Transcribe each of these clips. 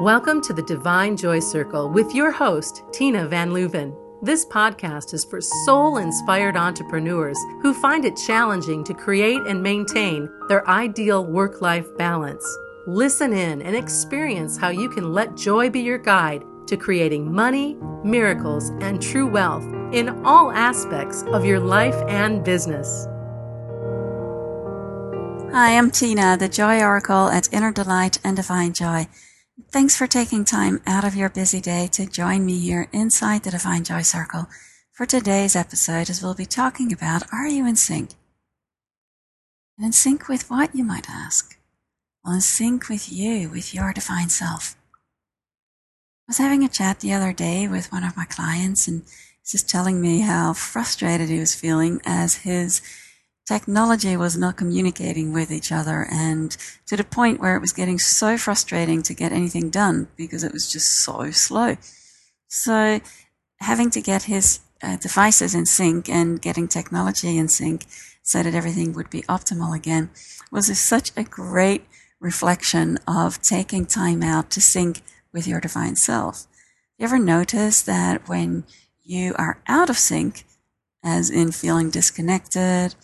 Welcome to the Divine Joy Circle with your host, Tina Van Leuven. This podcast is for soul inspired entrepreneurs who find it challenging to create and maintain their ideal work life balance. Listen in and experience how you can let joy be your guide to creating money, miracles, and true wealth in all aspects of your life and business. Hi, I'm Tina, the Joy Oracle at Inner Delight and Divine Joy. Thanks for taking time out of your busy day to join me here inside the Divine Joy Circle for today's episode as we'll be talking about Are you in sync? And in sync with what, you might ask? Well, in sync with you, with your divine self. I was having a chat the other day with one of my clients and he's just telling me how frustrated he was feeling as his technology was not communicating with each other and to the point where it was getting so frustrating to get anything done because it was just so slow. So having to get his uh, devices in sync and getting technology in sync so that everything would be optimal again was such a great reflection of taking time out to sync with your divine self. You ever notice that when you are out of sync, as in feeling disconnected,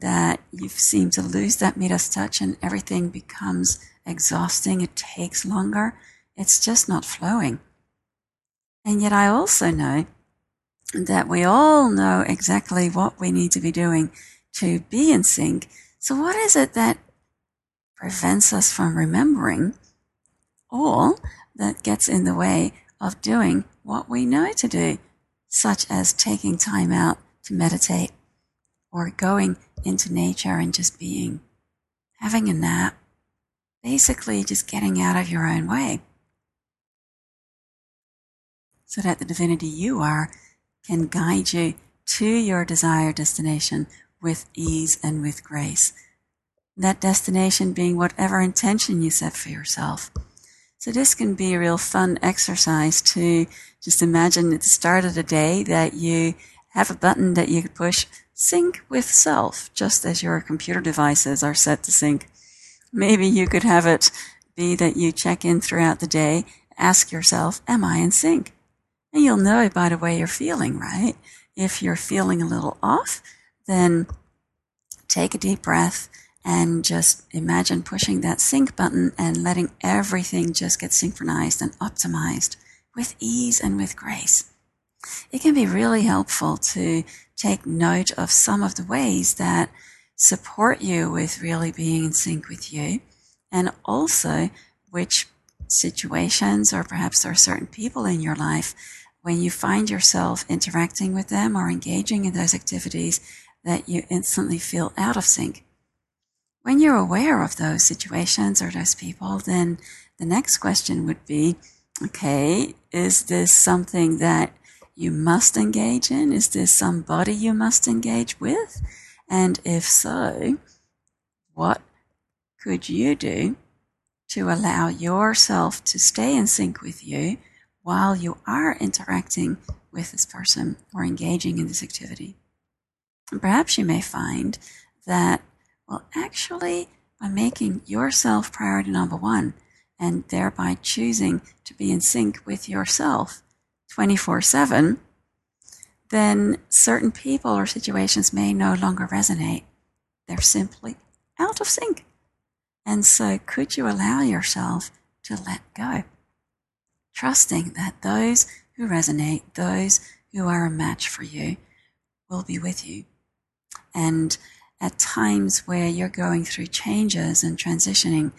that you seem to lose that Midas touch and everything becomes exhausting. It takes longer. It's just not flowing. And yet I also know that we all know exactly what we need to be doing to be in sync. So what is it that prevents us from remembering or that gets in the way of doing what we know to do, such as taking time out to meditate or going into nature and just being, having a nap, basically just getting out of your own way. So that the divinity you are can guide you to your desired destination with ease and with grace. That destination being whatever intention you set for yourself. So this can be a real fun exercise to just imagine at the start of the day that you have a button that you could push sync with self, just as your computer devices are set to sync. Maybe you could have it be that you check in throughout the day, ask yourself, am I in sync? And you'll know by the way you're feeling, right? If you're feeling a little off, then take a deep breath and just imagine pushing that sync button and letting everything just get synchronized and optimized with ease and with grace. It can be really helpful to take note of some of the ways that support you with really being in sync with you and also which situations or perhaps there are certain people in your life when you find yourself interacting with them or engaging in those activities that you instantly feel out of sync. When you're aware of those situations or those people, then the next question would be, okay, is this something that you must engage in? Is there somebody you must engage with? And if so, what could you do to allow yourself to stay in sync with you while you are interacting with this person or engaging in this activity? And perhaps you may find that, well, actually, by making yourself priority number one and thereby choosing to be in sync with yourself, 24 7, then certain people or situations may no longer resonate. They're simply out of sync. And so, could you allow yourself to let go? Trusting that those who resonate, those who are a match for you, will be with you. And at times where you're going through changes and transitioning,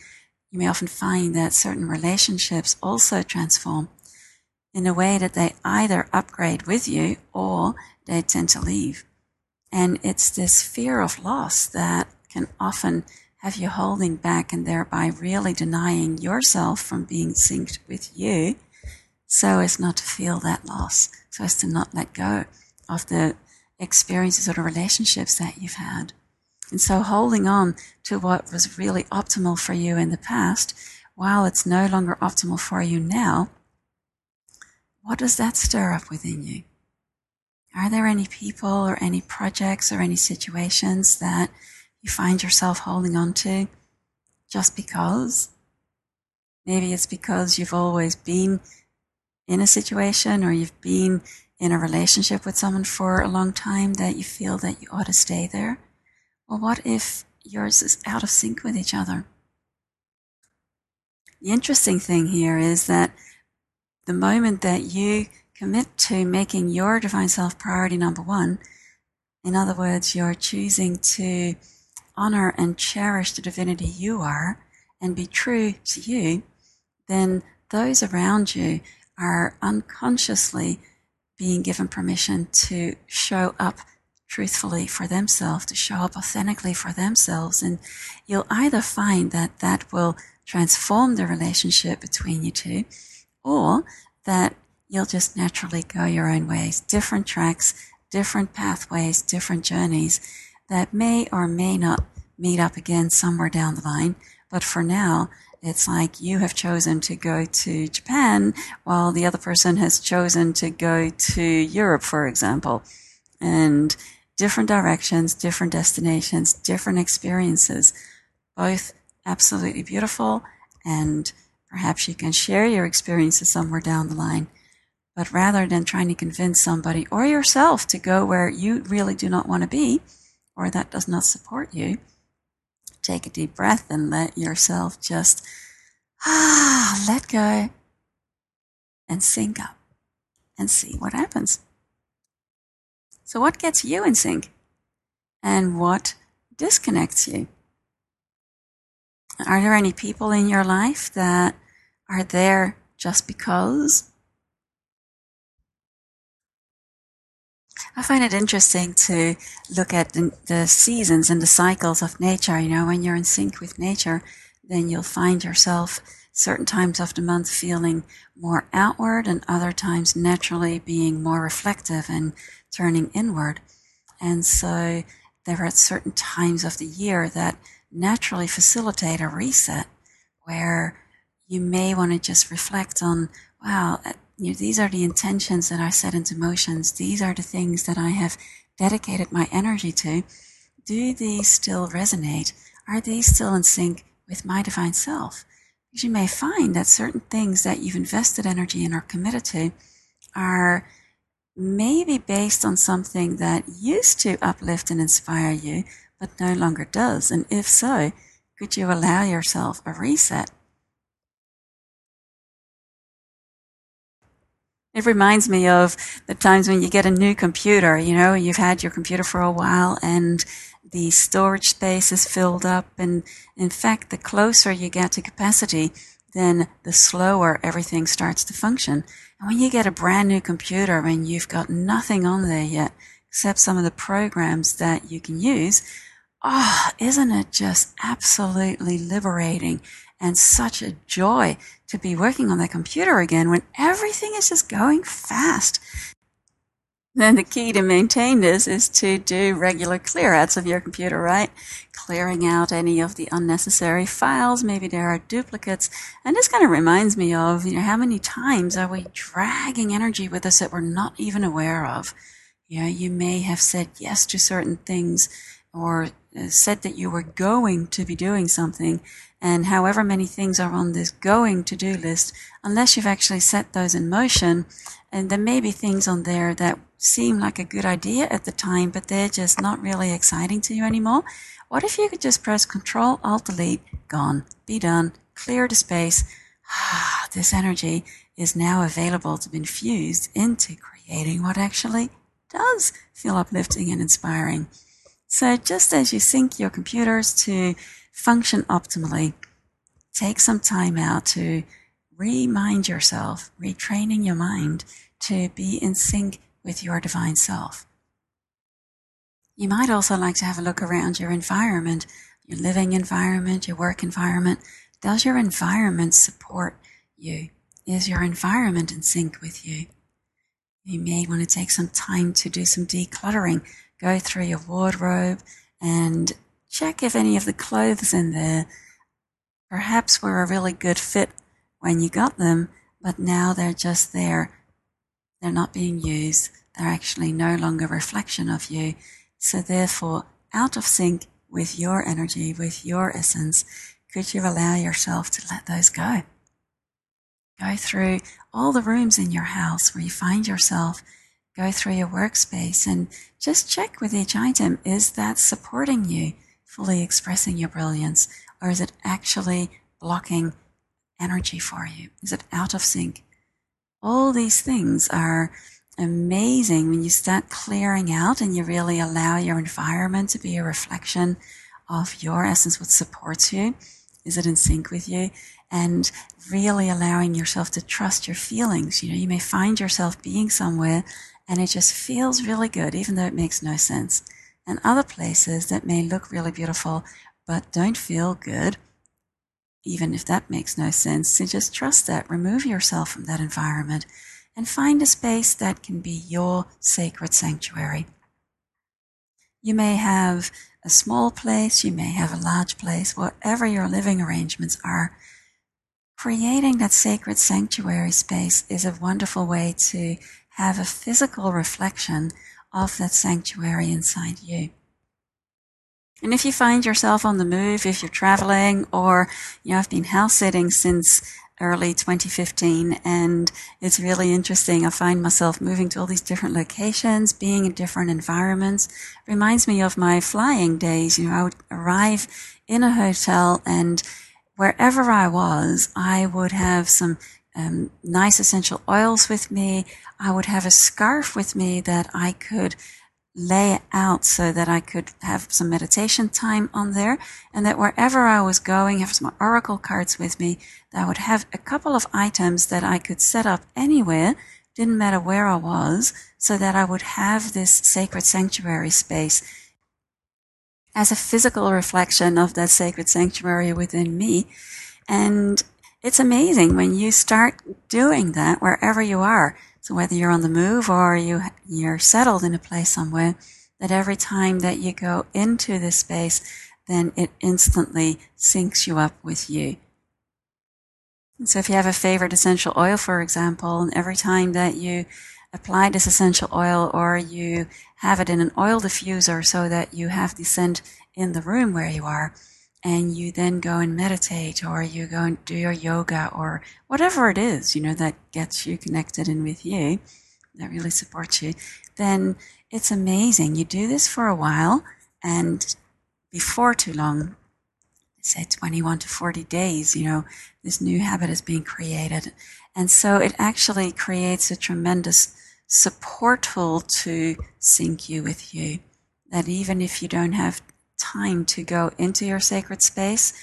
you may often find that certain relationships also transform in a way that they either upgrade with you or they tend to leave. And it's this fear of loss that can often have you holding back and thereby really denying yourself from being synced with you so as not to feel that loss, so as to not let go of the experiences or the relationships that you've had. And so holding on to what was really optimal for you in the past, while it's no longer optimal for you now, what does that stir up within you? Are there any people or any projects or any situations that you find yourself holding on to just because? Maybe it's because you've always been in a situation or you've been in a relationship with someone for a long time that you feel that you ought to stay there. Well, what if yours is out of sync with each other? The interesting thing here is that the moment that you commit to making your divine self priority number one, in other words, you're choosing to honor and cherish the divinity you are and be true to you, then those around you are unconsciously being given permission to show up truthfully for themselves, to show up authentically for themselves. And you'll either find that that will transform the relationship between you two, or that you'll just naturally go your own ways, different tracks, different pathways, different journeys that may or may not meet up again somewhere down the line. But for now, it's like you have chosen to go to Japan while the other person has chosen to go to Europe, for example. And different directions, different destinations, different experiences, both absolutely beautiful. And perhaps you can share your experiences somewhere down the line. But rather than trying to convince somebody or yourself to go where you really do not want to be, or that does not support you, take a deep breath and let yourself just ah, let go and sync up and see what happens. So, what gets you in sync and what disconnects you? Are there any people in your life that are there just because? I find it interesting to look at the, the, seasons and the cycles of nature. You know, when you're in sync with nature, then you'll find yourself certain times of the month feeling more outward and other times naturally being more reflective and turning inward. And so there are certain times of the year that naturally facilitate a reset where you may want to just reflect on, wow, uh, you know, these are the intentions that I set into motions. These are the things that I have dedicated my energy to. Do these still resonate? Are these still in sync with my divine self? Because you may find that certain things that you've invested energy in or committed to are maybe based on something that used to uplift and inspire you, but no longer does. And if so, could you allow yourself a reset? It reminds me of the times when you get a new computer, you know, you've had your computer for a while and the storage space is filled up. And in fact, the closer you get to capacity, then the slower everything starts to function. And when you get a brand new computer and you've got nothing on there yet, except some of the programs that you can use, oh, isn't it just absolutely liberating and such a joy to be working on the computer again when everything is just going fast. Then the key to maintain this is to do regular clear outs of your computer, right? Clearing out any of the unnecessary files. Maybe there are duplicates. And this kind of reminds me of, you know, how many times are we dragging energy with us that we're not even aware of? Know, you may have said yes to certain things or uh, said that you were going to be doing something and however many things are on this going to do list, unless you've actually set those in motion, and there may be things on there that seem like a good idea at the time, but they're just not really exciting to you anymore. What if you could just press Control Alt Delete, gone, be done, clear the space. Ah, this energy is now available to be infused into creating what actually does feel uplifting and inspiring. So just as you sync your computers to function optimally, take some time out to remind yourself, retraining your mind to be in sync with your divine self. You might also like to have a look around your environment, your living environment, your work environment. Does your environment support you? Is your environment in sync with you? You may want to take some time to do some decluttering, go through your wardrobe and check if any of the clothes in there perhaps were a really good fit when you got them, but now they're just there. They're not being used. They're actually no longer a reflection of you. So therefore, out of sync with your energy, with your essence, could you allow yourself to let those go? Go through all the rooms in your house where you find yourself. Go through your workspace and just check with each item. Is that supporting you fully expressing your brilliance? Or is it actually blocking energy for you? Is it out of sync? All these things are amazing when you start clearing out and you really allow your environment to be a reflection of your essence, what supports you. Is it in sync with you? And really allowing yourself to trust your feelings. You know, you may find yourself being somewhere and it just feels really good, even though it makes no sense. And other places that may look really beautiful, but don't feel good, even if that makes no sense. So just trust that. Remove yourself from that environment and find a space that can be your sacred sanctuary. You may have a small place, you may have a large place, whatever your living arrangements are. Creating that sacred sanctuary space is a wonderful way to have a physical reflection of that sanctuary inside you. And if you find yourself on the move, if you're traveling, or you know, I've been house sitting since early 2015 and it's really interesting. I find myself moving to all these different locations, being in different environments. Reminds me of my flying days. You know, I would arrive in a hotel and wherever I was, I would have some um, nice essential oils with me. I would have a scarf with me that I could lay out so that I could have some meditation time on there and that wherever I was going, have some oracle cards with me, that I would have a couple of items that I could set up anywhere, didn't matter where I was, so that I would have this sacred sanctuary space as a physical reflection of that sacred sanctuary within me. And it's amazing when you start doing that wherever you are. So whether you're on the move or you, you're settled in a place somewhere, that every time that you go into this space, then it instantly syncs you up with you. And so if you have a favorite essential oil, for example, and every time that you apply this essential oil or you have it in an oil diffuser so that you have the scent in the room where you are, and you then go and meditate or you go and do your yoga or whatever it is, you know, that gets you connected in with you, that really supports you, then it's amazing. You do this for a while and before too long, say 21 to 40 days, you know, this new habit is being created. And so it actually creates a tremendous support to sync you with you. That even if you don't have time to go into your sacred space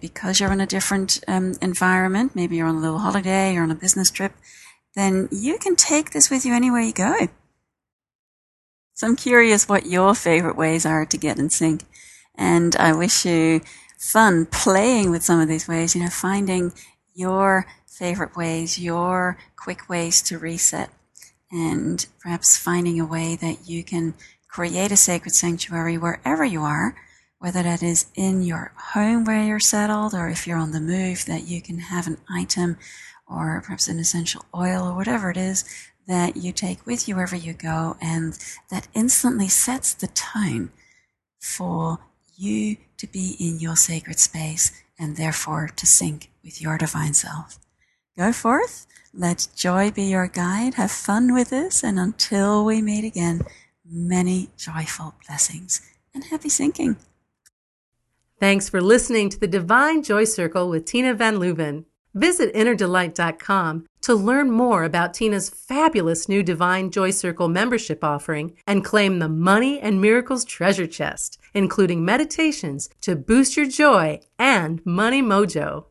because you're in a different um, environment, maybe you're on a little holiday, you're on a business trip, then you can take this with you anywhere you go. So I'm curious what your favorite ways are to get in sync. And I wish you fun playing with some of these ways, you know, finding your favorite ways, your quick ways to reset, and perhaps finding a way that you can create a sacred sanctuary wherever you are, whether that is in your home where you're settled or if you're on the move, that you can have an item or perhaps an essential oil or whatever it is that you take with you wherever you go and that instantly sets the tone for you to be in your sacred space and therefore to sync with your divine self. Go forth. Let joy be your guide. Have fun with this. And until we meet again, many joyful blessings and happy syncing. Thanks for listening to the Divine Joy Circle with Tina Van Leuven. Visit innerdelight.com to learn more about Tina's fabulous new Divine Joy Circle membership offering and claim the Money and Miracles treasure chest, including meditations to boost your joy and money mojo.